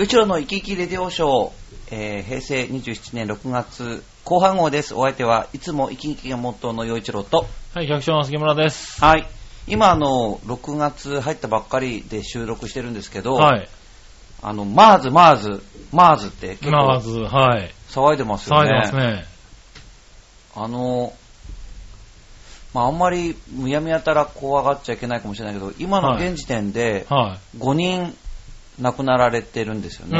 洋一郎の生き生き radio show、えー平成27年6月後半号です。お相手はいつも生き生きがモットーの洋一郎と、はい、百姓の杉村です。はい。今あの、6月入ったばっかりで収録してるんですけど、はい。あの、 MERS、MERS、MERS って結構まず、はい。騒いでますよね。騒いでますね。あの、まあ、あんまりむやみやたら怖がっちゃいけないかもしれないけど、今の現時点では5人亡くなられてるんですよね。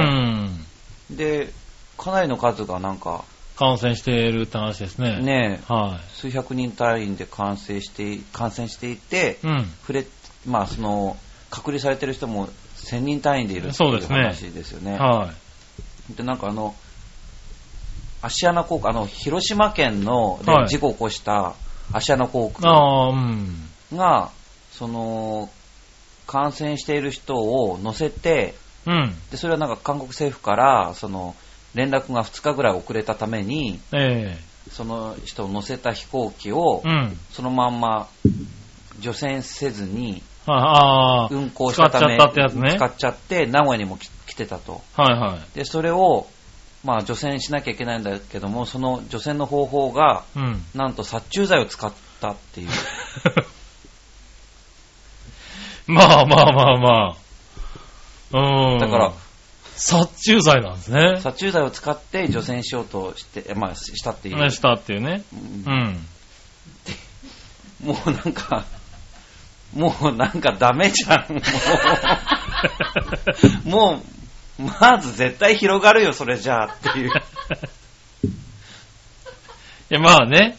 ん。で、かなりの数がなんか、感染しているって話ですね。ね、は数百人単位で感染して、感染していて、い。うん。触れ、まあその、隔離されてる人も1000人単位でいるっていう話ですよね。はで、なんかあの、芦穴航空、あの、広島県のではい事故を起こした芦穴航い。空ああ、うん。が、その、感染している人を乗せて、うん。で、それはなんか韓国政府から、その、連絡が2日ぐらい遅れたために、えその人を乗せた飛行機をえ、うん。そのまんま除染せずに運航したため、使っちゃったってやつね使っちゃって、名古屋にも来来てたと。はいはい。で、それを、まあ除染しなきゃいけないんだけども、その除染の方法が、うん。なんと殺虫剤を使ったっていう。まあまあまあまあ。うん。だから、殺虫剤なんですね。殺虫剤を使って除染しようとして、まあしたっていう。ねしたっていうね。うんうん。もうなんか、もうなんかダメじゃん。もう、もう、まず絶対広がるよ、それじゃあっていう。いや、まあね。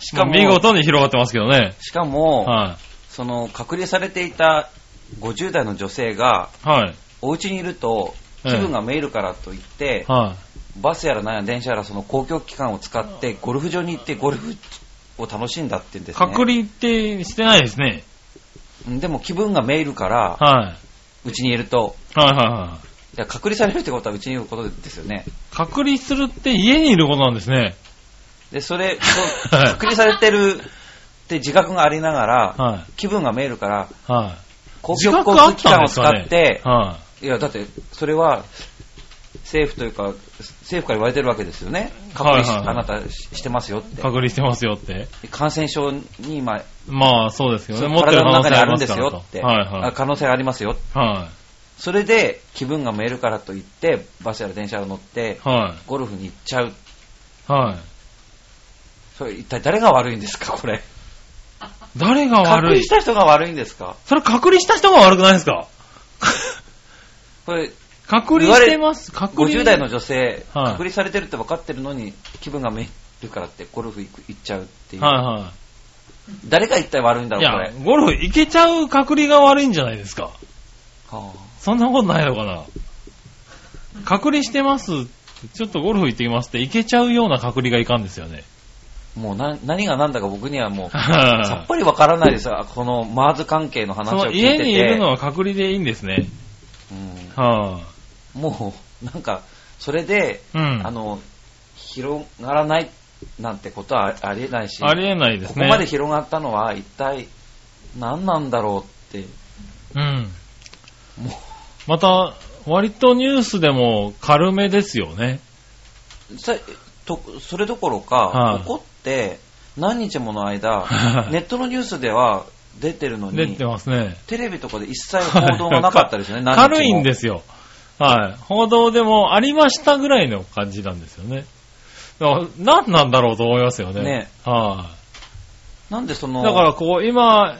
しかも、見事に広がってますけどね。しかも、はその隔離されていた50代の女性が、い。はい。お家にいると気分がめいるからといって、はバスやら何や電車やらその公共機関を使ってゴルフ場に行ってゴルフを楽しんだってんでい。すね。隔離ってしてないですね。でも気分がめいるから、はい。うちにいると、はいはいはい。じゃあ隔離されるってことはうちにいることですよね。隔離するって家にいることなんですね。で、それ、は いそう隔離されてるって自覚がありながら、は気分がめいるから、い。はい。公自共交通機関を使って、はいや、だって、それは、政府というか、政府から言われてるわけですよね。隔離し、はいはいはいあなたししてますよっい。て。隔離してますよって。感染症に今、まあそうですよね。体の中にあるんですよって。とはいはい。あ可能性ありますよ。はそれで気分がめいるからといって、バスやら電車を乗ってゴルフに行っちゃう。い。はい。それ一体誰が悪いんですか、これ？誰が隔悪い？離した人が悪いんですか？それ隔離した人が悪くないですか？これ、隔離してます？隔離？50代の女性、はい隔離されてるって分かってるのに、気分がめいるからってゴルフ行く行っちゃうっていう。はいは誰が一体悪いんだい。いろう、こやれ。、ゴルフ行けちゃう隔離が悪いんじゃないですか？はそんなことないのかな？隔離してます？ちょっとゴルフ行ってきますって行けちゃうような隔離がいかんですよね。あもうな何が何だか僕にはもう、さはっぱり分からないですよ。このマーズ関係のい。話を聞いてて。家にいるのは隔離でいいんですね。うんはもう、なんか、それで、い。うん。あの、広がらないなんてことはありえないし、ありえないですね。ここまで広がったのは一体何なんだろうって、うん。もまた、割とニュースでも軽めですよね。それどころか、はい怒って何日もの間、は いネットのニュースでは出てるのに出て、ますね。テレビとかで一切報道がなかったですよね、軽いんですよ。はい。報道でもありましたぐらいの感じなんですよね。だから何なんだろうと思いますよね。ねはなんでその、い。だからこう、今、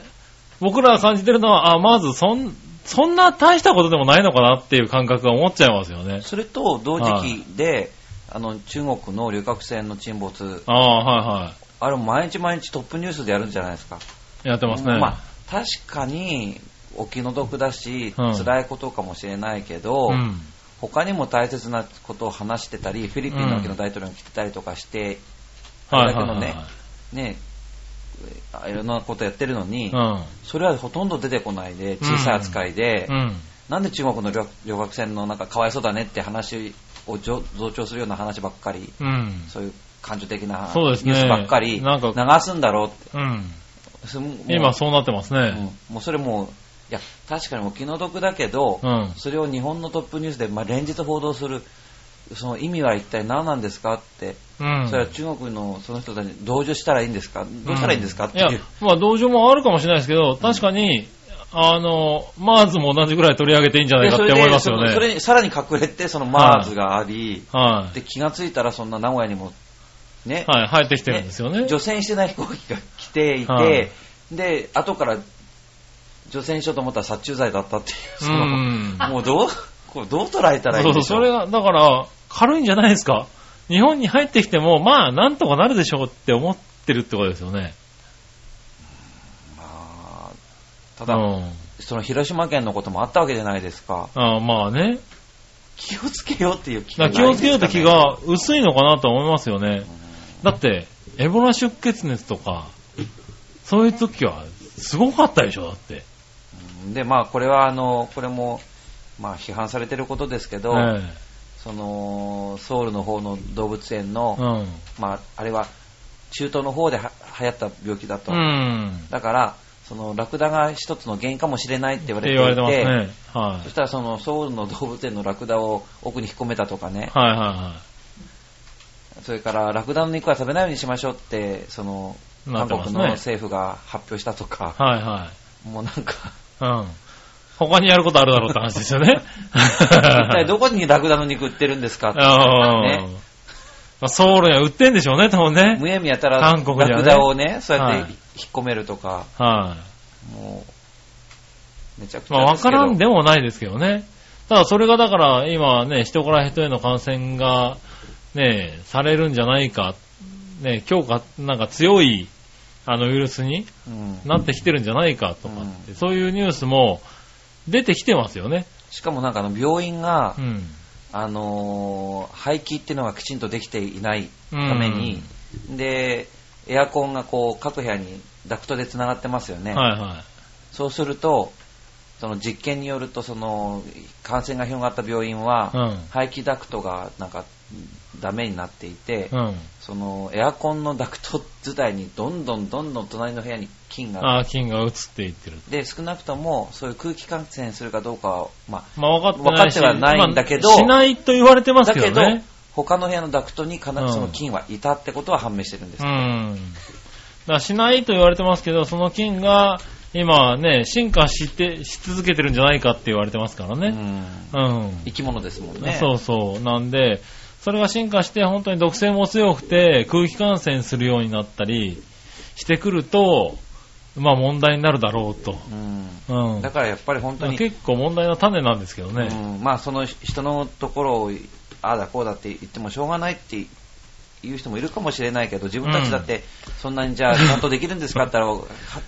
僕らが感じてるのは、あ、まずそん、そんな大したことでもないのかなっていう感覚が思っちゃいますよね。それと同時期で、あの中国の旅客船の沈没、ああ、はいはあれ毎日毎日トップニュースでやるんじゃないですか。い。やってますね。まあ、確かにお気の毒だし、うん辛いことかもしれないけど、うん。他にも大切なことを話してたり、フィリピンの時の大統領に来てたりとかして、はいあれだけのねはいはね、あいろんなことやってるのに、い。うん。それはほとんど出てこないで、小さい扱いで、うん。なんで中国の旅旅客船のなんかかわいそうだねって話を増増長するような話ばっかり、うん。そういう感情的なニュースばっかりなんか流すんだろうって。うん。今そうなってますね。うんもうそれもういや、確かにもう気の毒だけど、うん。それを日本のトップニュースで、まあ、連日報道する、その意味は一体何なんですかって、うん。それは中国のその人たちに同情したらいいんですか？どうしたらいいんですかっていいやう。、まあ同情もあるかもしれないですけど、確かに、あの、マーズも同じぐらい取り上げていいんじゃないかって思いますよね。でそれにさらに隠れて、そのマーズがあり、はい。で、気がついたらそんな名古屋にも、ね、はい、入ってきてるんですよね。除染してない飛行機が来ていて、はいで、後から除染しようと思ったら殺虫剤だったっていう、うそのん。もうどう、こうどう捉えたらいいんでしょそれが、だから、軽いんじゃないですか。日本に入ってきても、まあ、なんとかなるでしょうって思ってるってことですよね。まあただ、うん。その広島県のこともあったわけじゃないですか。あまあね。気をつけようっていう気だから気をつけようって気が薄いのかなと思いますよね。うんだって、エボラ出血熱とか、そういう時は、すごかったでしょ、だって。で、まあ、これは、あの、これも、まあ、批判されてることですけど、えその、ソウルの方の動物園の、えうん。まあ、あれは、中東の方では流行った病気だと。うん。だから、その、ラクダが一つの原因かもしれないって言われていて、そ。したら、その、ソウルの動物園のラクダを奥に引っ込めたとかね、はいはそれから、ラクダの肉は食べないようにしましょうって、その、韓国の。政府が発表したとか、はいはもうなんか、い。うん。他にやることあるだろうって話ですよね。一体どこにラクダの肉売ってるんですかって、あねあ。ソウルには売ってんでしょうね、多分ね。むやみやたら韓国じゃねラクダをね、そうやってはい引っ込めるとか、はい。もう、めちゃくちゃまあ、わ。からんでもないですけどね。ただ、それがだから、今ね、人から人への感染が、ね、されるんじゃないか、ね、強化、なんか強い、あのウイルスにうんなってきてるんじゃないかとかって、うんそういうニュースも出てきてますよね。しかもなんかあの病院がう、ん。あのー排気っていうのがきちんとできていないために、で、エアコンがこう各部屋にダクトで繋がってますよね。はいはそうすると、その実験によると、その感染が広がった病院は、い。うん。排気ダクトがなんかダメになっていて、うん。そのエアコンのダクト自体にどんどんどんどん隣の部屋に菌がああ、菌が移っていってる。で少なくともそういう空気感染するかどうかは、ままあ、分かってないし。分かってはないんだけどまあしないと言われてあ、ますだけどけどね。他の部屋のダクトに必ずうんその菌はいたってことは判明してるんです、うん。だしないと言われてますけど、その菌が今ね、進化して、し続けてるんじゃないかって言われてますからね。うんうん。生き物ですもんねそうそう。なんで、それが進化して本当に毒性も強くて空気感染するようになったりしてくると、まあ問題になるだろうと。うんうん。だからやっぱり本当に、結構問題の種なんですけどね。うんまあその人のところをああだこうだって言ってもしょうがないって言う人もいるかもしれないけど自分たちだってそんなにじゃあちゃんとできるんですかって言ったらは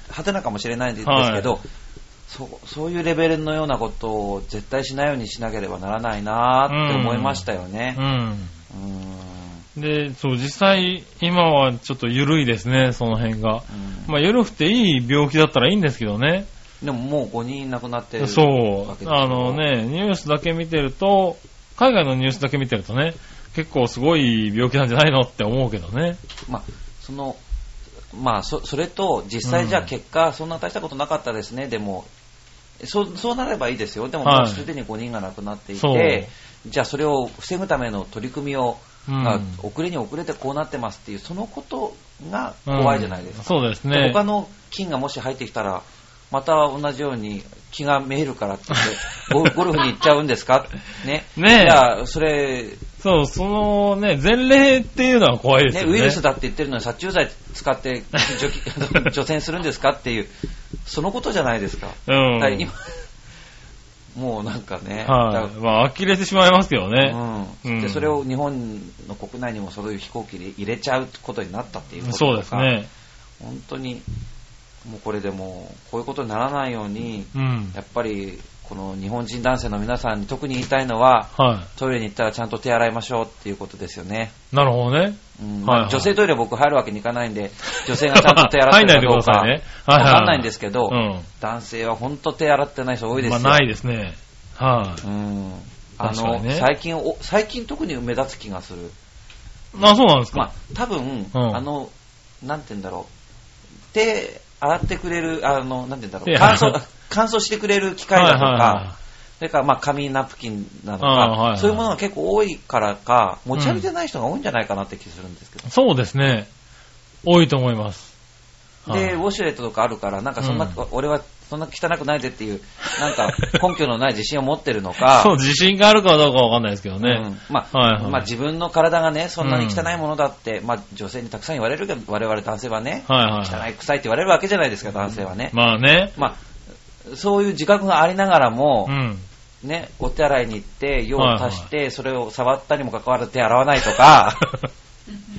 はてなかもしれないんですけど、はいそうそういうレベルのようなことを絶対しないようにしなければならないなって思いましたよね。うん。うんで、そう、実際、今はちょっと緩いですね、その辺が。うんまあ、緩くていい病気だったらいいんですけどね。でももう5人亡くなってるそうわけ。でしょあのね、ニュースだけ見てると、海外のニュースだけ見てるとね、結構すごい病気なんじゃないのって思うけどね。まあ、その、まあ、そ、それと、実際じゃあうん結果、そんな大したことなかったですね、でも、そう、そうなればいいですよ。でも、はいもうすでに5人が亡くなっていそうて、じゃあそれを防ぐための取り組みを、うんが遅れに遅れてこうなってますっていう、そのことが怖いじゃないですか。うんそうですでね。他の菌がもし入ってきたら、また同じように気が見えるからって言って、ゴゴルフに行っちゃうんですか？ね。ねえじゃあ、それ、そう、そのね、前例っていうのは怖いですね、よね。ウイルスだって言ってるのに殺虫剤使って除菌除染するんですかっていう、そのことじゃないですか。うん。もうなんかね、はい。まあ、呆れてしまいますけどだね。うんうんでそれを日本の国内にもそういう飛行機で入れちゃうことになったっていうことそうですね。本当に、もうこれでもうこういうことにならないように、うん。やっぱりこの日本人男性の皆さんに特に言いたいのは、はトイレに行ったらちゃんと手洗いましょうっていうことですよね。い。なるほどね。うんはいはい女性トイレ僕入るわけにいかないんで、女性がちゃんと手洗ってるかどうか、入んないでくださいねはいはいわかんないんですけど、うん。男性は本当手洗ってない人多いですよ。まあ、ないですね。はうん。あの、ね最近お、最近特に目立つ気がする。い。あ、そうなんですまか。あ、多分、うんあの、なんて言うんだろう。手洗ってくれる、あの、なんて言うんだろう。手乾燥、乾燥してくれる機械だとか、はいはいはいそれからまあ紙ナプキンなのか、はいはいそういうものが結構多いからか、持ち歩いてない人が多いんじゃないかなって気するんですけど。そうですね。多いと思います。で、はいウォシュレットとかあるから、なんかそんな、うん俺はそんな汚くないぜっていう、なんか根拠のない自信を持ってるのか、そう、自信があるかどうかわかんないですけどね。うんまあ、はいはいまあ自分の体がね、そんなに汚いものだって、まあ女性にたくさん言われるけど、我々男性はね、はいはい汚い臭いって言われるわけじゃないですか、男性はね。まあね。まあ、そういう自覚がありながらもう、ん。ね、お手洗いに行って、用を足して、それを触ったにもかかわらず手洗わないとか、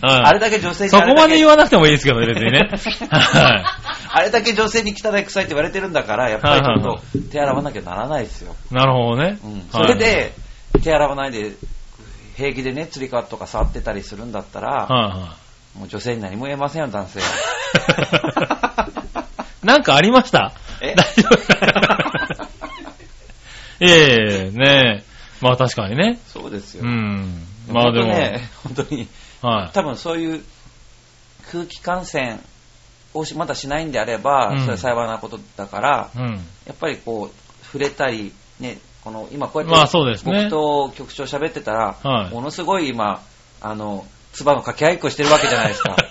ああれだけ女性にそこまで言わわなくてもいいですけどね、別にね。はあれだけ女性に汚い臭いって言われてるんだから、やっぱりちょっと手洗わなきゃならないですよ。い。なるほどね。うん、そはいれで、手洗わないで、平気でね、釣り革とか触ってたりするんだったら、もう女性に何も言えませんよ、男性は。い。なんかありました？え？大丈夫 いえいえ、ねえ。まあ確かにね。そうですよ。うん。まあでも、ね、本当に、は多分そういう空気感染をしまだしないんであれば、うんそれは幸いなことだから、い。うん。やっぱりこう、触れたり、ね、この、今こうやって、僕と局長喋ってたら、はいものすごい今、あの、唾の掛け合いっこしてるわけじゃないですか。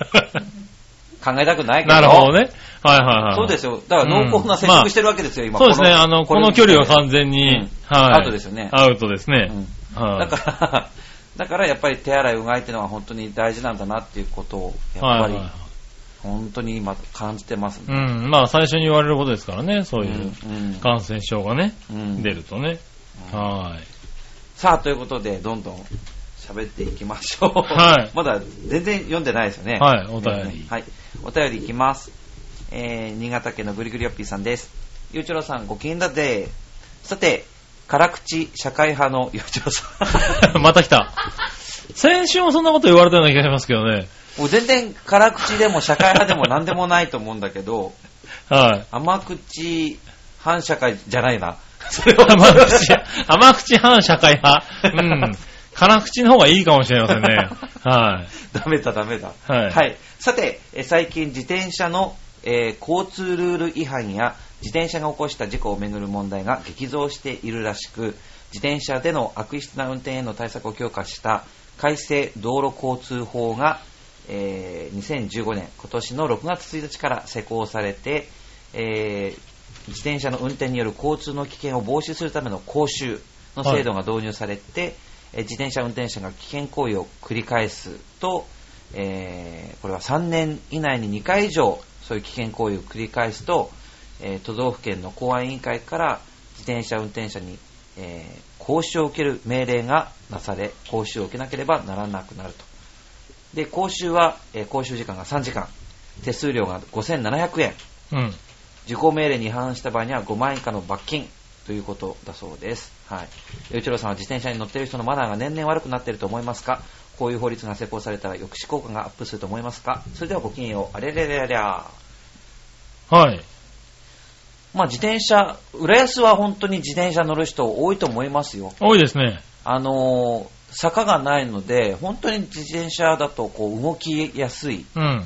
考えたくないけど。なるほどね。はいはいはい。そうですよ。だから濃厚な接触してるわけですよ、今。そうですね。あの、この距離は完全に、うんはい。アウトですよねアウトですね。うんはい。だから、だからやっぱり手洗い、うがいっていうのは本当に大事なんだなっていうことを、やっぱり本当に今感じてますね。うん。まあ最初に言われることですからね。そういううん感染症がね、うん出るとね。はい。さあ、ということで、どんどん喋っていきましょう。はいまだ全然読んでないですよね。はいお便りはい。お便りいきます。えー、新潟県のぐりぐりよっぴーさんです。ゆうちょろさん、ご機嫌だぜ。さて、辛口社会派のゆうちょろさん。また来た。先週もそんなこと言われたような気がしますけどね。もう全然辛口でも社会派でも何でもないと思うんだけど、はい。甘口反社会じゃないな。それは甘口、甘口反社会派。うん。辛口の方がいいかもしれませんね。はい。ダメだダメだ。はいさて、えー最近自転車の、えー交通ルール違反や自転車が起こした事故をめぐる問題が激増しているらしく、自転車での悪質な運転への対策を強化した改正道路交通法が、えー2015年、今年の6月1日から施行されて、えー自転車の運転による交通の危険を防止するための講習の制度が導入されて、えー自転車運転者が危険行為を繰り返すと、えーこれは3年以内に2回以上そういう危険行為を繰り返すと、えー都道府県の公安委員会から自転車運転者に、えー講習を受ける命令がなされ講習を受けなければならなくなるとで講習は、えー講習時間が3時間手数料が5700円うん。受講命令に違反した場合には5万円以下の罰金ということだそうです。はい。与一郎さんは自転車に乗っている人のマナーが年々悪くなっていると思いますか？こういう法律が施行されたら抑止効果がアップすると思いますか？それではごきげんよう。あれれれれゃはい。まあ自転車、浦安は本当に自転車乗る人多いと思いますよ。多いですね。あのー坂がないので、本当に自転車だとこう動きやすいうん。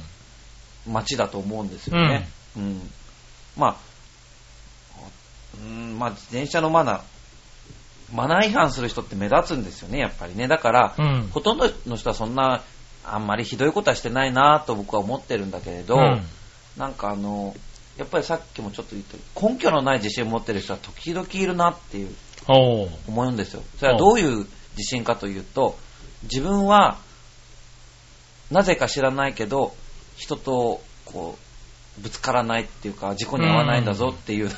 街だと思うんですよね。うん。まあ、うん、まあ、自転車のマナー、マナー違反する人って目立つんですよね、やっぱりね。だから、うんほとんどの人はそんな、あんまりひどいことはしてないなと僕は思ってるんだけれど、うんなんかあの、やっぱりさっきもちょっと言った根拠のない自信を持ってる人は時々いるなっていう。思うんですよ。それはどういう自信かというと、自分は、なぜか知らないけど、人と、こう、ぶつからないっていうか、事故に遭わないんだぞっていう、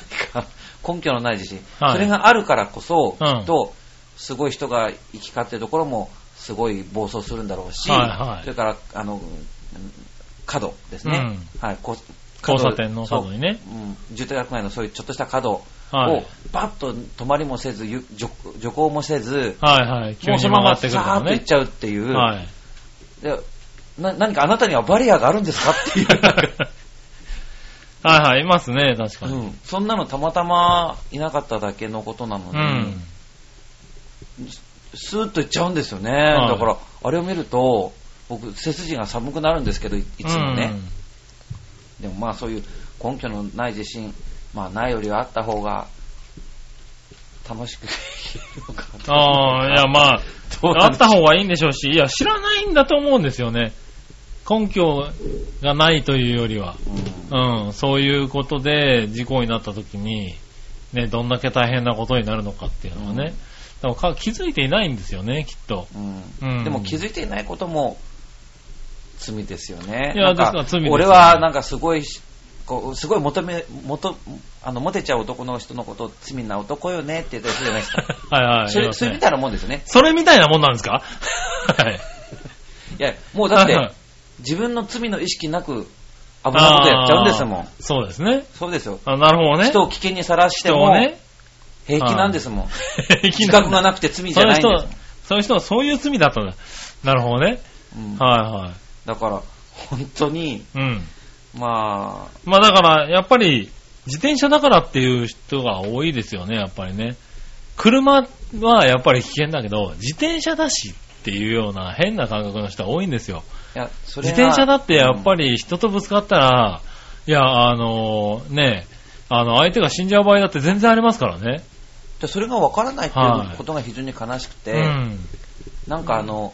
根拠のない自信。はいそれがあるからこそ、うんきっと、すごい人が行き交ってるところも、すごい暴走するんだろうし、はいはいそれから、あの、うん角ですね。はい、こう交差点の角にねそううん住宅街のそういうちょっとした角を、はいバッと止まりもせず、ゆ徐徐行もせず、はいはい。急にもうそのまま曲がってくるさーっと行っ。ちゃうっていう、はい。でな何かあなたにはバリアがあるんですか？っていう、はいはい、いますね、確かに。うん、そんなのたまたまいなかっただけのことなのうに、ん。スーッと行っちゃうんですよね。いだから、あれを見ると、僕、背筋が寒くなるんですけど、いいつもね。でもまあそういう根拠のない自信、まあ、ないよりはあった方が、楽しく できるのかなああ、いや、まあ、あった方がいいんでしょうし、いや、知らないんだと思うんですよね。根拠がないというよりは。うんうん、そういうことで事故になった時に、ね、どんだけ大変なことになるのかっていうのはね。でもか気づいていないんですよね、きっと。うんうんでも気づいていないことも罪ですよね。いやですから罪ですよね俺はなんかすごいし、こうすごい求め、求、あの、モテちゃう男の人のことを罪な男よねって言ったりするじゃないですか。はいはい。それ、それみたいなもんですよね。それみたいなもんなんですか？はい。いや、もうだっはいはいて、自分の罪の意識なく危ないことやっちゃうんですもんそうですね。そうですよ。あなるほどね。人を危険にさらしてもね、平気なんですもん。自自覚がなくて罪じゃないんですもん。そういう人はそういう罪だったんだ。なるほどね。うんはいはい。だから、本当に、うん。まあ、まあだから、やっぱり、自転車だからっていう人が多いですよね、やっぱりね。車はやっぱり危険だけど、自転車だしっていうような変な感覚の人が多いんですよ。いや、それ自は転車だってやっぱり人とぶつかったら、いや、あの、ね、あの、相手が死んじゃう場合だって全然ありますからね。でそれが分からないっていうことが非常に悲しくて、うん。なんかあの、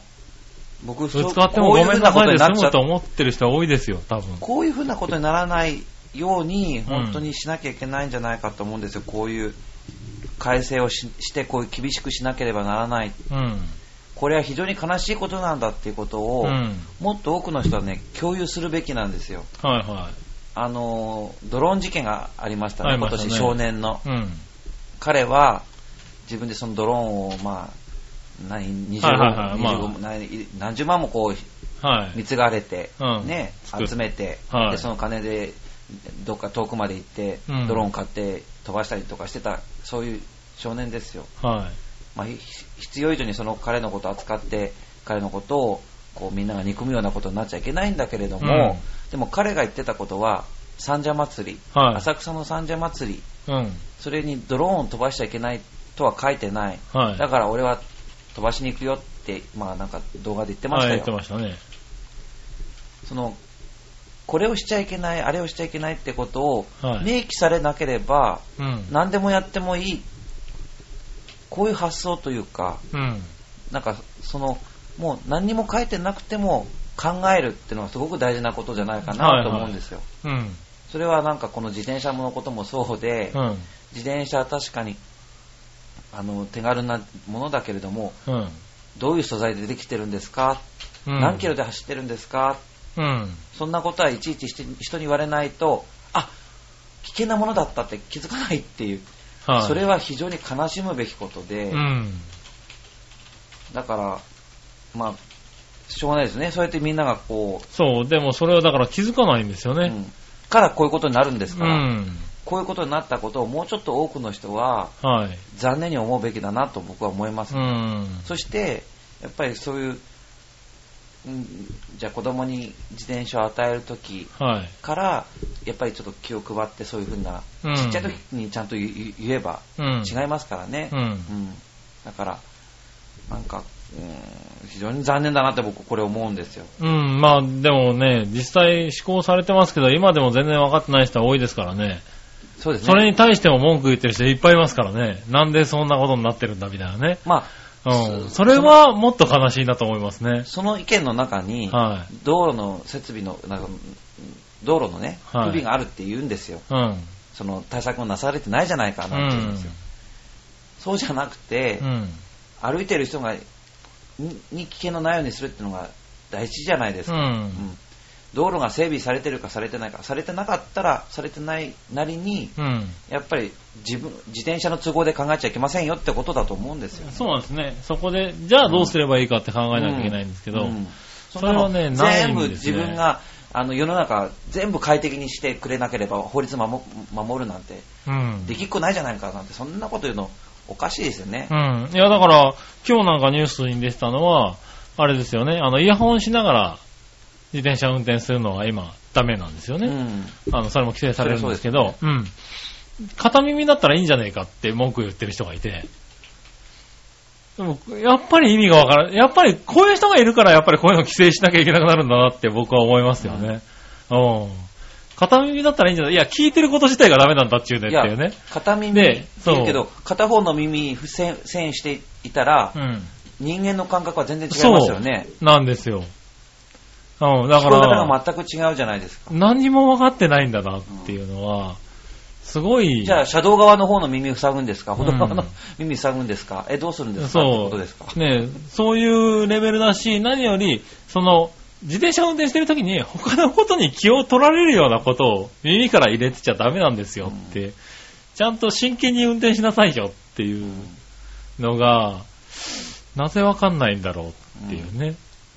僕、ぶつかってもごめんなさいで済むと思ってる人は多いですよ、多分。こういうふうなことにならないように、ん本当にしなきゃいけないんじゃないかと思うんですよ。こういう改正をしして、こういう厳しくしなければならない。うん。これは非常に悲しいことなんだっていうことを、うん。もっと多くの人はね、共有するべきなんですよ。はいはあの、ドローン事件がありましたね、たね年少年の。い。うん。彼は、自分でそのドローンを、まあ、何、25、はいはいはいまあ25何何十万もこう、はい。貢がれて、うんね、集めて、はいで、その金で、どっか遠くまで行って、うんドローン買って飛ばしたりとかしてた、そういう少年ですよ。はい。まあ、ひ必要以上にその彼のことを扱って、彼のことを、こうみんなが憎むようなことになっちゃいけないんだけれども、でも彼が言ってたことは、三社祭り、はい浅草の三社祭り、うん。それにドローンを飛ばしちゃいけないとは書いてない。はい。だから俺は飛ばしに行くよって、まあなんか動画で言ってましたはい、よ。言ってましたね。その、これをしちゃいけない、あれをしちゃいけないってことをはい明記されなければ、うん。何でもやってもいい。こういう発想というか、うん。なんかその、もう何にも書いてなくても考えるっていうのはすごく大事なことじゃないかなと思うんですよ。うん。それはなんかこの自転車のこともそうで、うん。自転車は確かにあの手軽なものだけれども、うん。どういう素材でできてるんですか、うん。何キロで走ってるんですか？うん。そんなことはいちいち人に言われないと、あ危険なものだったって気づかないっていう、はい。それは非常に悲しむべきことで、うん。だから、まあ、しょうがないですね。そうやってみんながこそう、でもそれはだから気づかないんですよう、ね。うんからこういうことになるんですうから、ん。こういうことになったことをもうちょっと多くの人ははい。残念に思うべきだなと僕は思います。うん。そして、やっぱりそういう、うんじゃあ子供に自転車を与えるときはい。から、やっぱりちょっと気を配ってそういうふうな、うんちっちゃい時にちゃんと言えばうん。違いますからね。うん。うんだから、なんか、うん非常に残念だなって僕これ思うんですよ。うん、まあでもね、実際施行されてますけど、今でも全然分かってない人は多いですからね。そうですね。それに対しても文句言ってる人いっぱいいますからね。なんでそんなことになってるんだみたいなね。まうん。それはもっと悲しいなと思いますねあ、。その意見の中に、は道路の設備の、なんか、道路のね、不はい備があるって言うんですよ。い。うん。その対策もなされてないじゃないかうなって言うんんですよ。。そうじゃなくて、うん。歩いてる人がにに危険のないようにするっていうのが大事じゃないですか、うんうん道路が整備されてるかされてないかされてなかったらされてないなりにうん。やっぱり自分自転車の都合で考えちゃいけませんよってことだと思うんですよそうなんですね。そこで、じゃあどうすればいいかって考えなきゃいけないんですけど、うんそれはね全部自分があの世の中全部快適にしてくれなければ法律守守るなんてうん。できっこないじゃないかなんてそんなこと言うのおかしいですよね、うん。いや、だから、今日なんかニュースに出てたのは、あれですよね、あの、イヤホンしながら自転車運転するのは今、ダメなんですよね。うんあの、それも規制されるんですけど、そうん。片耳だったらいいんじゃねえかって文句言ってる人がいて、でも、やっぱり意味がわからん。やっぱり、こういう人がいるから、やっぱりこういうの規制しなきゃいけなくなるんだなって僕は思いますよね。うん。片耳だったらいいんじゃない？いや、聞いてること自体がダメなんだっていうねっていうね。片耳でって言うけど、片方の耳不遷していたら、うん。人間の感覚は全然違いますよね。なんですよ。うん、だか聞こえ方ら、が全く違うじゃないですか。何にも分かってないんだなっていうのは、すごい、じゃあ、車道側の方の耳塞ぐんですか？歩道側のうん耳塞ぐんですか？え、どうするんですか？そことですか？う、ね、そういうレベルだし、何より、その、自転車運転してる時に他のことに気を取られるようなことを耳から入れてちゃダメなんですよって、ちゃんと真剣に運転しなさいよっていうのが、なぜわかんないんだろうっていうね。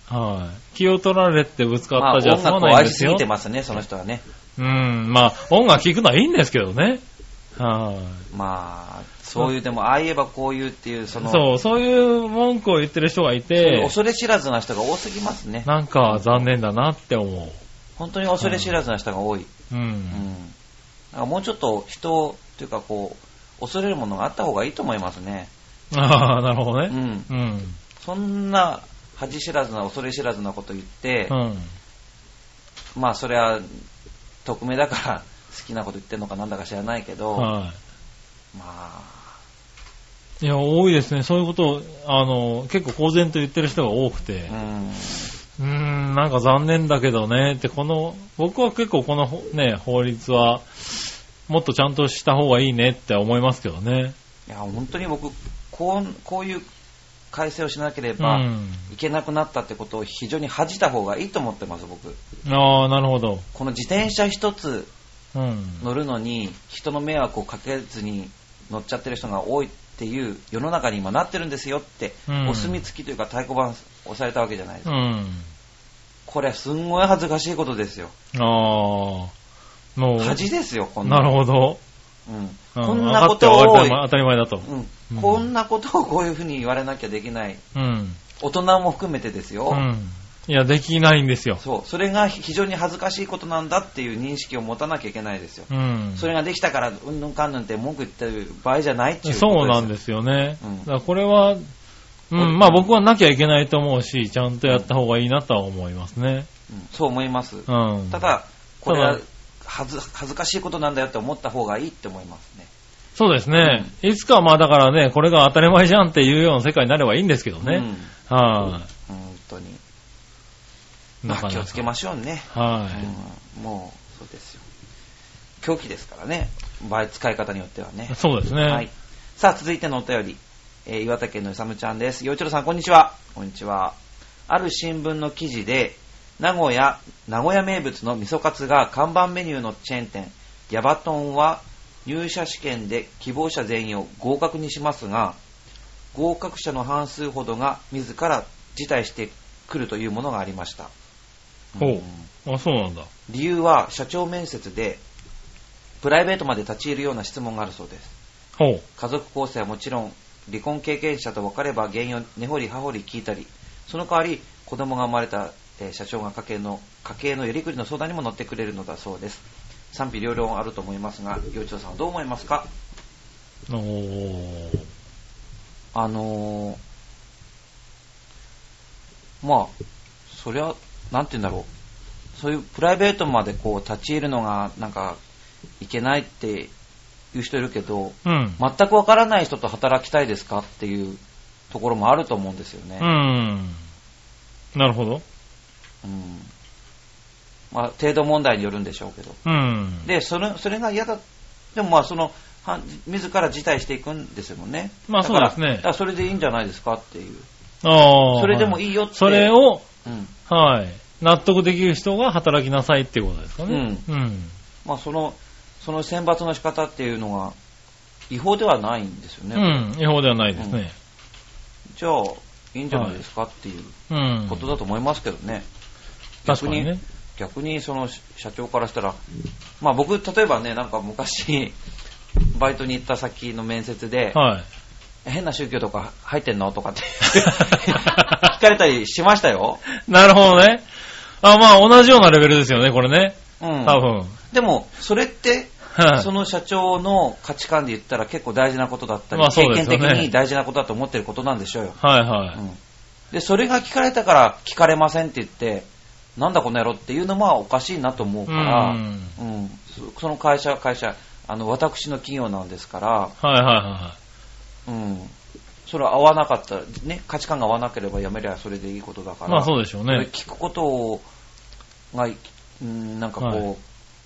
はい。気を取られてぶつかまあ、ったじゃ済ま音楽をないんですよ愛しすぎて。ますね、その人はね。うん、まあ、音楽聴くのはいいんですけどね。はい。まあ、そういう、でも、ああ言えばこう言うっていう、その、そう、そういう文句を言ってる人がいて、恐れ知らずな人が多すぎますね。なんか残念だなって思本当に恐れ知らずな人が多い。う。う。うんん。なんかもうちょっと人というかこう、恐れるものがあった方がいいと思いますね。ああ、なるほどね。うん。うん。そんな恥知らずな恐れ知らずなこと言って、うん。まあそれは匿名だから好きなこと言ってんのかなんだか知らないけど、はまあ、い。いや、多いですね。そういうことを、あの、結構公然と言ってる人が多くてう、ん。うーん、なんか残念だけどね、って、この、僕は結構このほね、法律は、もっとちゃんとした方がいいねって思いますけどね。いや、本当に僕、こう、こういう改正をしなけれうばん。いけなくなったってことを非常に恥じた方がいいと思ってます、僕。ああ、なるほど。この自転車一つうん。乗るのに人の迷惑をかけずに乗っちゃってる人が多いっていう世の中に今なってるんですよって、うんお墨付きというか太鼓判押されたわけじゃないですか。うん。これすんごい恥ずかしいことですよ。ああ、もう、恥ですよ、こんなるほど。うんうんこんなことを、当たり前だと。うんうんこんなことをこういうふうに言われなきゃできない。うん。大人も含めてですよ。うん。いや、できないんですよ。そう。それが非常に恥ずかしいことなんだっていう認識を持たなきゃいけないですよ。うん。それができたから、うんぬんかんぬんって文句言ってる場合じゃないっていうことそうなんすですよね。うんだからこれは、うん、まあ僕はなきゃいけないと思うし、ちゃんとやった方がいいなとは思いますね。うんそう思います。うん。ただ、これは恥ず恥ずかしいことなんだよって思った方がいいって思いますね。そうですね。いつかはまあだからね、これが当たり前じゃんっていうような世界になればいいんですけどね。うんは本当に。い。まあ気をつけまししょうね。はうんもう、そうですよ。狂気ですからね。場合使い方によってはねい。。そうですね。はい。さあ、続いてのお便り。えー岩手県のいさむちゃんです。よいちろさん、こんにちは。こんにちは。ある新聞の記事で、名古屋、名古屋名物の味噌カツが看板メニューのチェーン店、ヤバトンは入社試験で希望者全員を合格にしますが、合格者の半数ほどが自ら辞退してくるというものがありました。ほううんあ、そうなんだ。理由は社長面接でプライベートまで立ち入るような質問があるそうです。ほう。家族構成はもちろん離婚経験者と別れば原因を根掘り葉掘り聞いたりその代わり子供が生まれた、えー社長が家計の家計のやりくりの相談にも乗ってくれるのだそうです賛否両論あると思いますが幼稚さんはどう思いますか？あのーまあそりゃなんて言うんだろうそういうプライベートまでこう立ち入るのがなんかいけないっていう人いるけどうん。全くわからない人と働きたいですか？っていうところもあると思うんですよね。うん。なるほど。うんまあ、程度問題によるんでしょうけど。うん。で、それそれが嫌だ。でもまあ、その、は自ら辞退していくんですよね。まあそうですねだからそれでいいんじゃないですかっていう。ああ。それでもいいよって。それを、うん。はい。納得できる人が働きなさいっていうことですかね。うん。まあ、その、その選抜の仕方っていうのが、違法ではないんですようね。ん。違法ではないですね。じゃあ、いいんじゃないですかっていううん。ことだと思いますけどね。確かにね。逆にその社長からしたら、まあ僕、例えばね、なんか昔、バイトに行った先の面接で、はい。変な宗教とか入ってんの？とかって 聞かれたりしましたよ。なるほどね。あ、まあ同じようなレベルですよね、これね。うん。多分。でも、それって、はいその社長の価値観で言ったら結構大事なことだったり、まあそう経験的に大事なことだと思ってることなんでしょうよ。はいはい。うんで、それが聞かれたから聞かれませんって言って、なんだこの野郎っていうのもおかしいなと思うから、うんうんそその会社、会社、あの、私の企業なんですから、はいはいはうん、それは合わなかった、ね、価値観が合わなければやめりゃそれでいいことだかい。ら、まあそうでしょうね。聞くことをが、うん、なんかこう、はい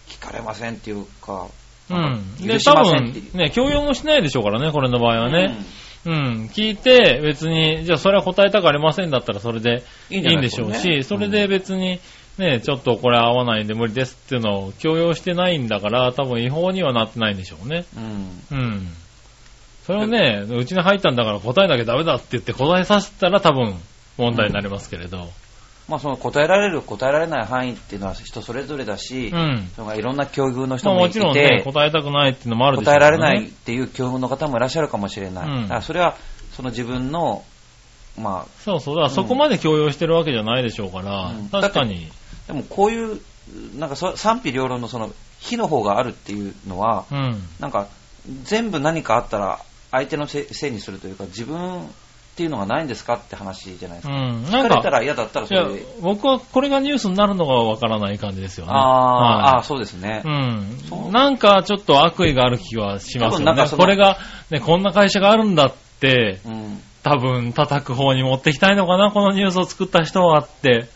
聞かれませんっていうか、うん。許で、多分、ね、強要もしないでしょうからね、これの場合はね。うん。聞いて、別に、じゃあそれは答えたくありませんだったらそれでいいいんでしょうし、それで別に、ね、ちょっとこれ合わないんで無理ですっていうのを強要してないんだから、多分違法にはなってないんでしょうね。うん、うんうん。それをね、うちに入ったんだから答えなきゃダメだって言って答えさせたら多分問題になりますけれど。まあその答えられる、答えられない範囲っていうのは人それぞれだし、うん。いろんな境遇のま人もいあもちろんねて、、答えたくないっていうのもあるでしょう答えからねれないっていう境遇の方もいらっしゃるかもしれない。うんだからそれは、その自分の、まそうそう。だからそこまで強要してるわけじゃないでしょうから、うん確かに。あ、でもこういう、なんかそ賛否両論のその、非の方があるっていうのは、うん。なんか、全部何かあったら、相手のせせいにするというか、自分っていうのがないんですかって話じゃないですか。うん。聞なんか、かれたら嫌だったらそれで。、僕はこれがニュースになるのがわからない感じですよね。あはいそうですね。うん。なんかちょっと悪意がある気はしますよね。これが、ね、こんな会社があるんだって、うん。多分叩く方に持ってきたいのかな、このニュースを作った人はって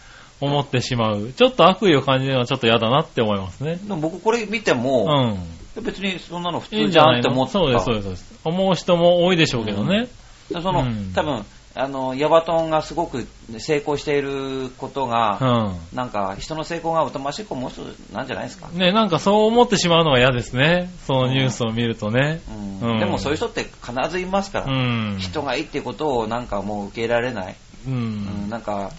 思ってしまう。ちょっと悪意を感じるのはちょっと嫌だなって思いますね。でも僕これ見てうも、ん。別にそんなの普いいん通じゃんって思った。そうです、そうですそうです。思う人も多いでしょうけどね。でその、うん多分、あの、ヤバトンがすごく成功していることうが、ん。なんか人の成功が疎ましく思う人なんじゃないですか。ね、なんかそう思ってしまうのが嫌ですね。そのニュースを見るとね。うんうんでもそういう人って必ずいますかうら、ん。人がいいっていうことをなんかもう受け入れられない。ううんん。なんか、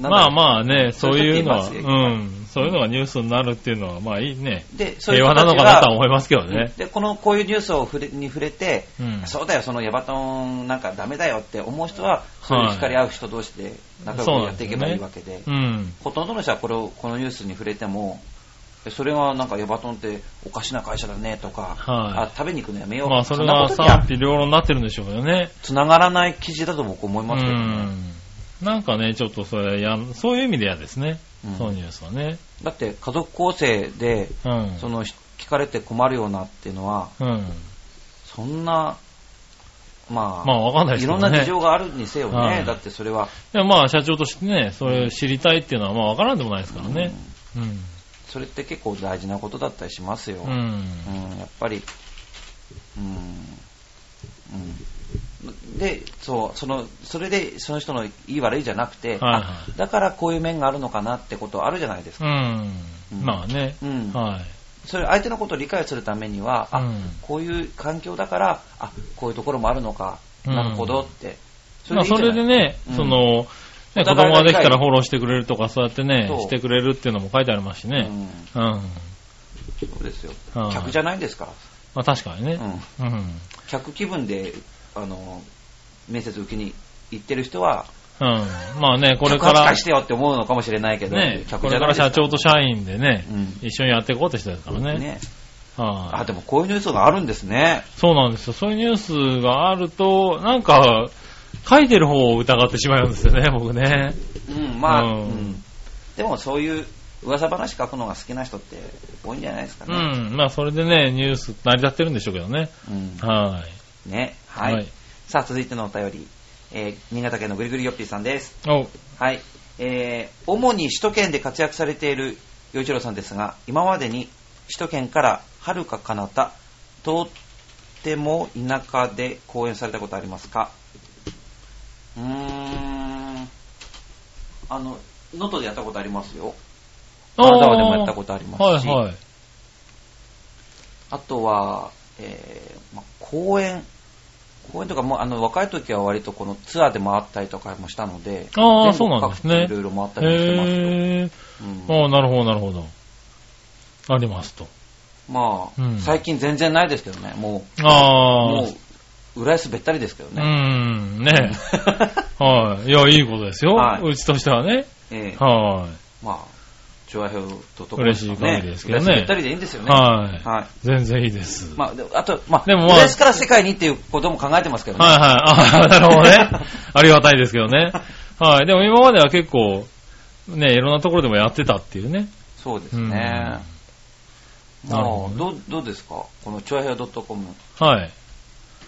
まあまあね、そそうういうのは、いうん。そういうのがニュースになるっていうのは、まあいいね。で、そういう平和なのかなとは思いますけどね。で、この、こういうニュースを触れに触れて、うん。そうだよ、そのヤバトンなんかダメだよって思う人は、そういう光り合う人同士で仲良くやっていけばいいわけで、うん。ほとんどの人はこれを、このニュースに触れても、えそれはなんかヤバトンっておかしな会社だねとか、はいあ食べに行くのやめようまあそれんなはことには賛否両論になってるんでしょうけどね。繋がらない記事だと僕思いうますけどね。ん。なんかね、ちょっとそれやん、そういう意味で嫌ですね。うんそのニュースはね。だって家族構成で、うん。その聞かれて困るようなっていうのは、うん。そんな、まあ、まあわかんないですね。ろんな事情があるにせよね、はいだってそれは、でもまあ社長としてね、それを知りたいっていうのはまあわからんでもないですからね。うん。それって結構大事なことだったりしますよ。うん。うんやっぱり、うん、うん。で、そう、その、それでその人のいい悪いじゃなくて、はいはいあだからこういう面があるのかなってことあるじゃないですか。うん。うんまあね。うん。はい。それ相手のことを理解するためには、あ、うんこういう環境だから、あ、こういうところもあるのか、うんなるほどって。まあそいいんじゃないれでね、うんその、ね子供ができたらフォローしてくれるとか、そうやってねしてくれるっていうのも書いてありますしね。うんうん。そうですよ。はい客じゃないんですから。まあ確かにね。うんうん。客気分で、あの、面接受けに行ってる人は、うん。まあね、これ客から扱い、してよって思うのかもしれないけど、ね、客これからじゃないです社長と社員でね、うん一緒にやっていこうって人ですからね。ね。はいあ、でもこういうニュースがあるんですね。そうなんですよ。そういうニュースがあると、なんか、書いてる方を疑ってしまうんですよね、僕ね。うん、まあ、ううんん。でもそういう噂話書くのが好きな人って多いんじゃないですかうね。ん。まあ、それでね、ニュース成り立ってるんでしょうけどね。うん。はい。ね。はい。はいさあ、続いてのお便り。えー新潟県のぐりぐりよっぴーさんです。おはい。えー主に首都圏で活躍されている洋一郎さんですが、今までに首都圏から遥か彼方、とっても田舎で講演されたことありますか？うーん。あの、能登でやったことありますよ。金沢でもやったことありますしはいはい。あとは、えーまあ、公演、公演とかもうあの若い時は割とこのツアーで回ったりとかもしたので、ああ、全そうなんですね。いろいろ回ったりもしてますよ。へえ。うんああ、なるほど、なるほど。ありますと。まあ、うん最近全然ないですけどね、もう、ああ。もう、浦安べったりですけどうね。ん、ね。はい。いや、いいことですよ。はいうちとしてはね。ええはまあ、調和表とと嬉しい限りですけどね浦安べったりでいいんですよい。ね。はい。はい。全然いいです。まあ、であと、まあ、でもまあ浦安から世界にっていうことも考えてますけどね。はいはい。ああ、なるほどね。ありがたいですけどね。はい。でも今までは結構、ね、いろんなところでもやってたっていうね。そうですね。なるほもう、どう、どうですか？この、ちょいへよ .com。はい。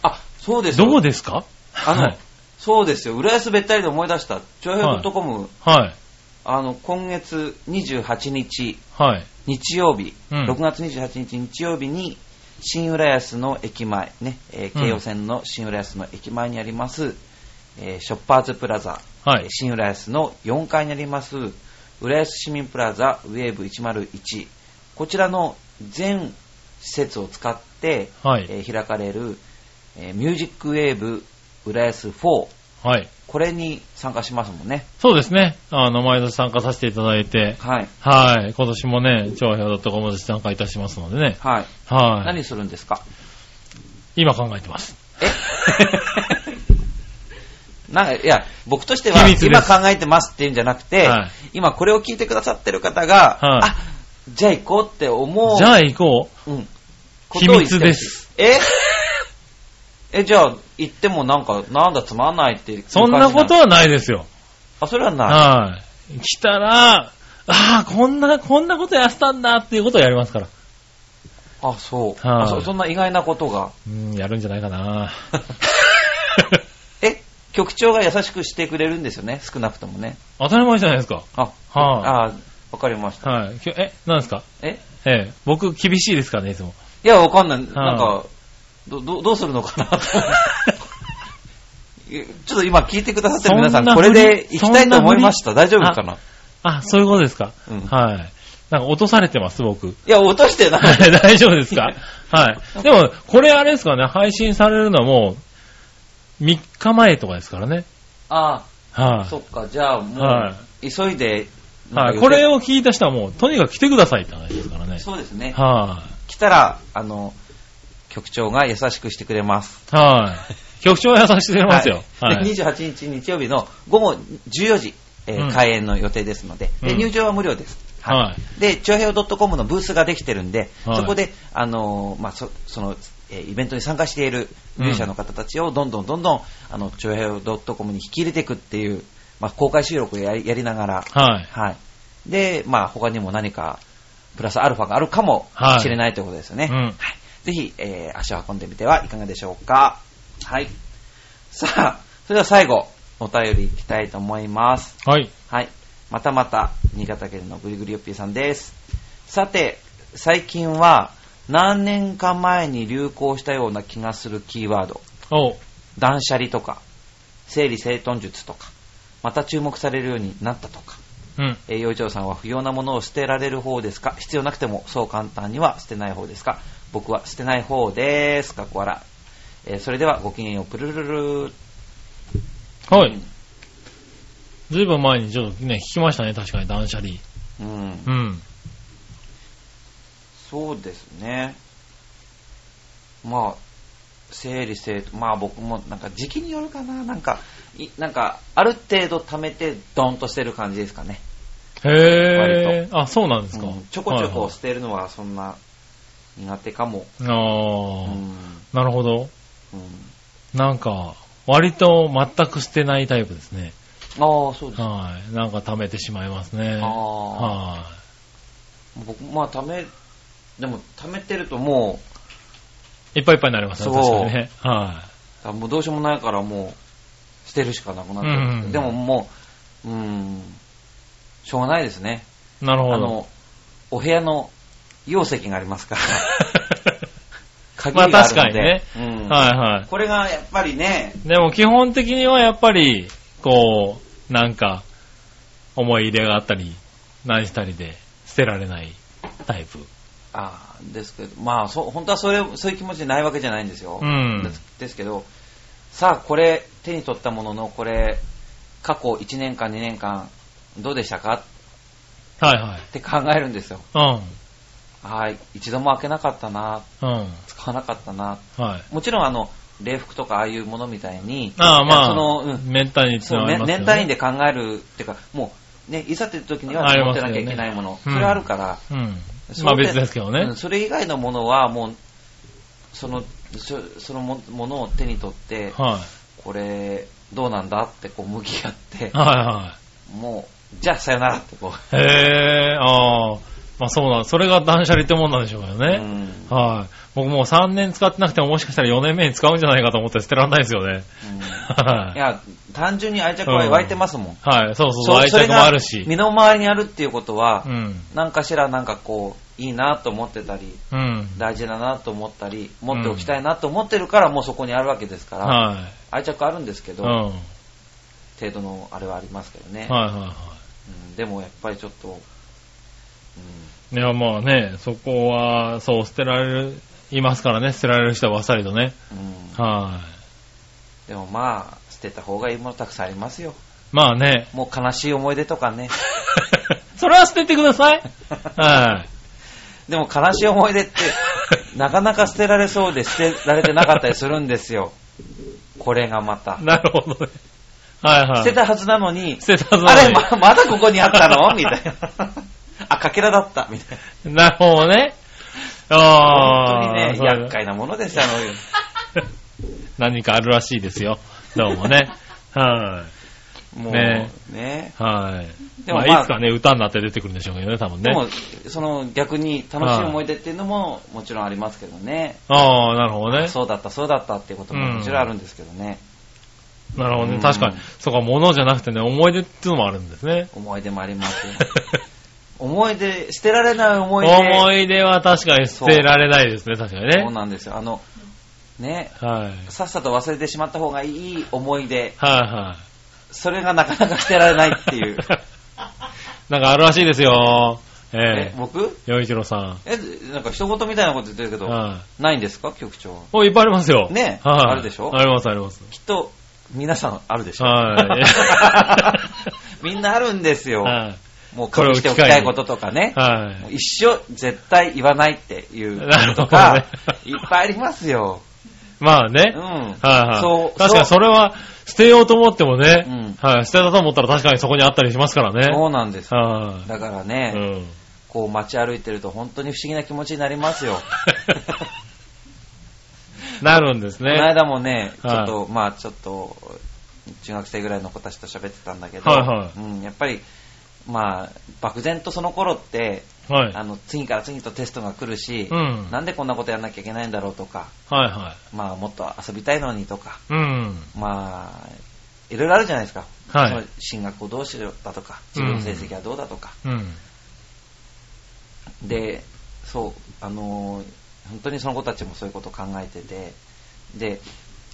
あ、そうですよどこですか？あの、はいそうですよ。浦安べったりで思い出した。ちょいへよ .com、はい。あの、今月28日、はい。日曜日、うん。6月28日日曜日に、新浦安の駅前、ね、えー京葉線の新浦安の駅前にあります、えーショッパーズプラザ、はい。えー新浦安の4階にあります、浦安市民プラザウェーブ101、こちらの全施設を使って、はい。えー開かれる、えーミュージックウェーブ浦安4、はい。これに参加しますもんね。そうですね。あの、毎年参加させていただいて、はい。はい。今年もね、長平 .com で参加いたしますのでね。はい。はい。何するんですか？今考えてます。え？なんか、いや、僕としては、秘密です今考えてますっていうんじゃなくて、はい今これを聞いてくださってる方が、はいあ、じゃあ行こうって思う。じゃあ行こう。うん。秘密ですことを言ってほしい。え？え、じゃあ、行ってもなんか、なんだつまんないってそんなことはないですよ。あ、それはない。はい。来たら、ああ、こんな、こんなことやってたんだっていうことをやりますから。あ、そう、はいあそ。そんな意外なことが。うん、やるんじゃないかな。え、局長が優しくしてくれるんですよね、少なくともね。当たり前じゃないですか。あ、はいあ、わかりました。はい。きえ、何ですか？え？ええ、僕厳しいですからね、いつも。いや、わかんない。なんか、ど、ど、どうするのかな ちょっと今聞いてくださってる皆さん、これで行きたいと思いました。大丈夫かな？あ、そういうことですか？うんはい。なんか落とされてます、僕。いや、落としてない。は い大丈夫ですか？はい。でも、これあれですかね、配信されるのはもう、3日前とかですからね。ああ、はい。そっか、じゃあもはう、急いで、はい。これを聞いた人はもう、とにかく来てくださいって話ですからね。そうですね。は来たら、あの、局長が優しくしてくれます。い。はい。局長は優しくしてくれますよ。はいはい。で28日日曜日の午後14時、えーうん開演の予定ですので、でうん入場は無料です。はい。で、ちょうへい .com のブースができてるんで、はいそこで、あのーまあ、そその、えーイベントに参加しているミュージシャンの方たちをどんどんどんどん、あの、ちょうへい .com に引き入れていくっていう、まあ、公開収録をやりやりながら、はい。はい。で、まあ、他にも何か、プラスアルファがあるかもはいしれないということですよね。うんはい。ぜひ、えー足を運んでみてはいかがでしょうか。はい。さあ、それでは最後、お便りいきたいと思います。はい。はい。またまた、新潟県のぐりぐりよっぴーさんです。さて、最近は、何年か前に流行したような気がするキーワード、お断捨離とか、整理整頓術とか、また注目されるようになったとか、うん。えー、洋一郎さんは不要なものを捨てられる方ですか？必要なくてもそう簡単には捨てない方ですか？僕は捨てない方です。かっこ笑い。えーそれではごきげんよう、プルルルルはい。ずいぶん前にちょっとね、聞きましたね、確かに断捨離。うん。うん。そうですね。まあ、整理整頓、まあ僕もなんか時期によるかな。なんか、いなんか、ある程度貯めてドンとしてる感じですかね。へー。あ、そうなんですか。うんちょこちょこはい捨てるのはそんな苦手かも。はい、あうー、ん。なるほど。うんなんか、割と全く捨てないタイプですね。ああ、そうです。はい。なんか貯めてしまいますね。あーは僕、まあ、貯め、でも、貯めてるともい。いっぱいいっぱいになりますね、そう確かにね。はう、あもうどうしようもないからもう、捨てるしかなくなっちゃうんですけど、うんでももう、うん、しょうがないですね。い。なるほど。あの、お部屋の容石がありますから、があるので、確かにねうんはいはい。これがやっぱりね、でも基本的にはやっぱり、こう、なんか、思い入れがあったり、何したりで捨てられないタイプ。あーですけど、まあ、そう本当はそれ、そういう気持ちないわけじゃないんですよ。うんですですけど、さあ、これ、手に取ったものの、これ、過去1年間、2年間、どうでしたか？はいはい。って考えるんですよ。うん。はい、一度も開けなかったな、うん。使わなかったな。はい。もちろん、あの、礼服とかああいうものみたいに、ああ、まあ、その、うん、めったにつそう、ね、ながりますよね。年単位で考えるっていうか、もう、ね、いざっていう時には持ってなきゃいけないもの、ねそれあるから、うん。まあ別ですけどねうん。それ以外のものはもう、その、そそのもものを手に取って、はこれ、どうなんだってこう向き合ってい。、はもう、じゃあさよならってこう。へえ、ああ。まあそうなん、それが断捨離ってもんなんでしょうけどね。うんはい。僕もう3年使ってなくてももしかしたら4年目に使うんじゃないかと思って捨てらんないですよね。うんは いや、単純に愛着は湧いてますもん。い。はい、そうそう愛着もあるし。身の回りにあるっていうことはう、ん。何かしらなんかこう、いいなと思ってたり、うん。大事だなと思ったり、持っておきたいなと思ってるからもうそこにあるわけですから、は愛着あるんですけい。ど、うん。はい程度のあれはありますけどね。はいはうんでもやっぱりちょっと、い。いや、まあね、そこは、そう、捨てられる、いますからね、捨てられる人はわさりとね。うんうんはでもまあ、捨てた方がいいものたくさんありますよ。い。まあね。もう悲しい思い出とかね。それは捨ててください。はい。でも悲しい思い出って、なかなか捨てられそうで捨てられてなかったりするんですよ。これがまた。なるほどね。はいはい。捨てたはずなのに、捨てたはずなのにあれま、まだここにあったの？みたいな。あ、かけらだった。みたいな。なるほどね。ああ。本当にね、厄介なものです、あの、何かあるらしいですよ。どうもね。はい。もう、ねね。はい。でもまあまあ、いつかね、歌になって出てくるんでしょうけどね、多分ね。でも、その逆に楽しい思い出っていうのももちろんありますけどね。ああ、なるほどね。そうだった、そうだったっていうことももちろんあるんですけどね。なるほどね。うん確かに。そうか、物じゃなくてね、思い出っていうのもあるんですね。思い出もありますよ。思い出、捨てられない思い出。思い出は確かに捨てられないですね、確かにそうね。なんですよ。あの、ね、はい。さっさと忘れてしまった方がいい思い出。はいはい。それがなかなか捨てられないっていう。なんかあるらしいですよ。えええ。僕？洋一郎さん。え、なんか一言みたいなこと言ってるけど、はい。ないんですか？局長。お、いっぱいありますよ。ねはい。あるでしょ？ありますあります。きっと、皆さんあるでしょはい。みんなあるんですよ。はい。もう隠しておきたいこととかね。はもう一生絶対言わないっていうこととかね、いっぱいありますよ。い。まあね。うん。はいはい。そう確かにそれは捨てようと思ってもね、うんはい、捨てたと思ったら確かにそこにあったりしますからね。そうなんです。はだからい。ね、うん。こう街歩いてると本当に不思議な気持ちになりますよ。なるんですこのね。間もね、ちょはいっと、まあちょっと、中学生ぐらいの子たちと喋ってたんだけど、はいはいうん、やっぱり、まあ、漠然とその頃って、はい。あの、次から次とテストが来るし、うんなんでこんなことやんなきゃいけないんだろうとか、はいはまあもっと遊びたいのにとか、い。うん。まあ、いろいろあるじゃないですか。はいその進学をどうしようだとか、自分の成績はどうだとか。うん。で、そう、あのー本当にその子たちもそういうことを考えてて、で、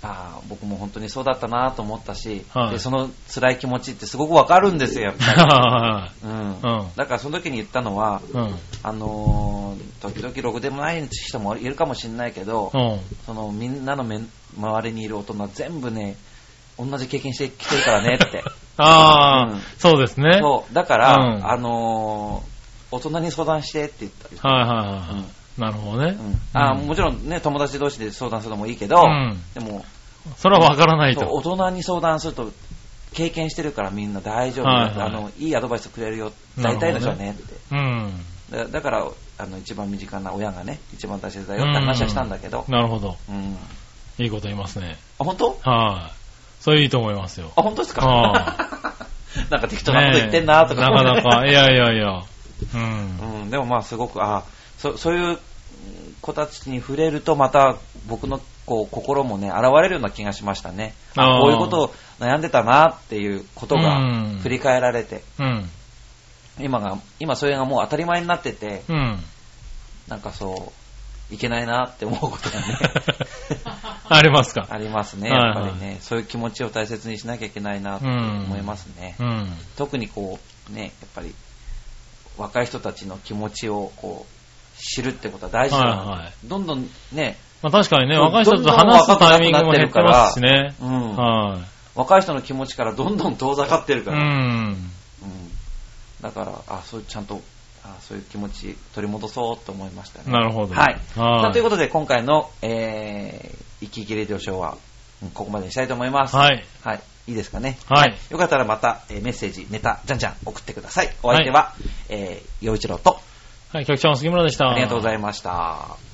ああ、僕も本当にそうだったなと思ったし、はいで、その辛い気持ちってすごくわかるんですよ、やっぱはり。うん。うんだからその時に言ったのは、い。うん。あのー時々ろくでもない人もいるかもしれないけど、うん。そのみんなの面周りにいる大人全部ね、同じ経験してきてるからねって。ああ、うんそうですね。そう、だから、うんあのー大人に相談してって言った。言ったはいはいはい。なるほどね。うんあうんもちろんね、友達同士で相談するのもいいけど、うんでも、それはわからないと。大人に相談すると、経験してるからみんな大丈夫、はいはいあの、いいアドバイスくれるよ、大体の人はねって。うん。だだから、あの、一番身近な親がね、一番大切だよって話はしたんだけど、なるほど。うん。いいこと言いますね。あ、本当？はい。それいいと思いますよ。あ、本当ですか？は なんか適当なこと言ってんなとか、ねえなかなか、いやいやいや。うん。うん、でもまあすごく、あそそういう子たちに触れるとまた僕のこう心もね、現れるような気がしましたね。こういうことを悩んでたなっていうことがうん振り返られて、うん。今が、今それがもう当たり前になってて、うん。なんかそう、いけないなって思うことがね、ありますか？ありますね、はいやっぱりね。そういう気持ちを大切にしなきゃいけないなと思いますね。うん。特にこう、ね、やっぱり、若い人たちの気持ちをこう、知るってことは大事だな、はいはいどんどんね、まあ確かにね、若い人と話すタイミングも減ってますしね。うんは若い人の気持ちからどんどん遠ざかってるい。うから、うんん。だから、あ、そういうちゃんと、あそういう気持ち取り戻そうと思いましたね。なるほど。はい。はいということで、今回の、えー、生き生きレディオショーは、うんここまでにしたいと思います。はい。はい。いいですかね。はい。よかったらまた、えーメッセージ、ネタ、じゃんじゃん送ってください。お相手は、えー、陽一郎と、はい、局長の杉村でした。ありがとうございました。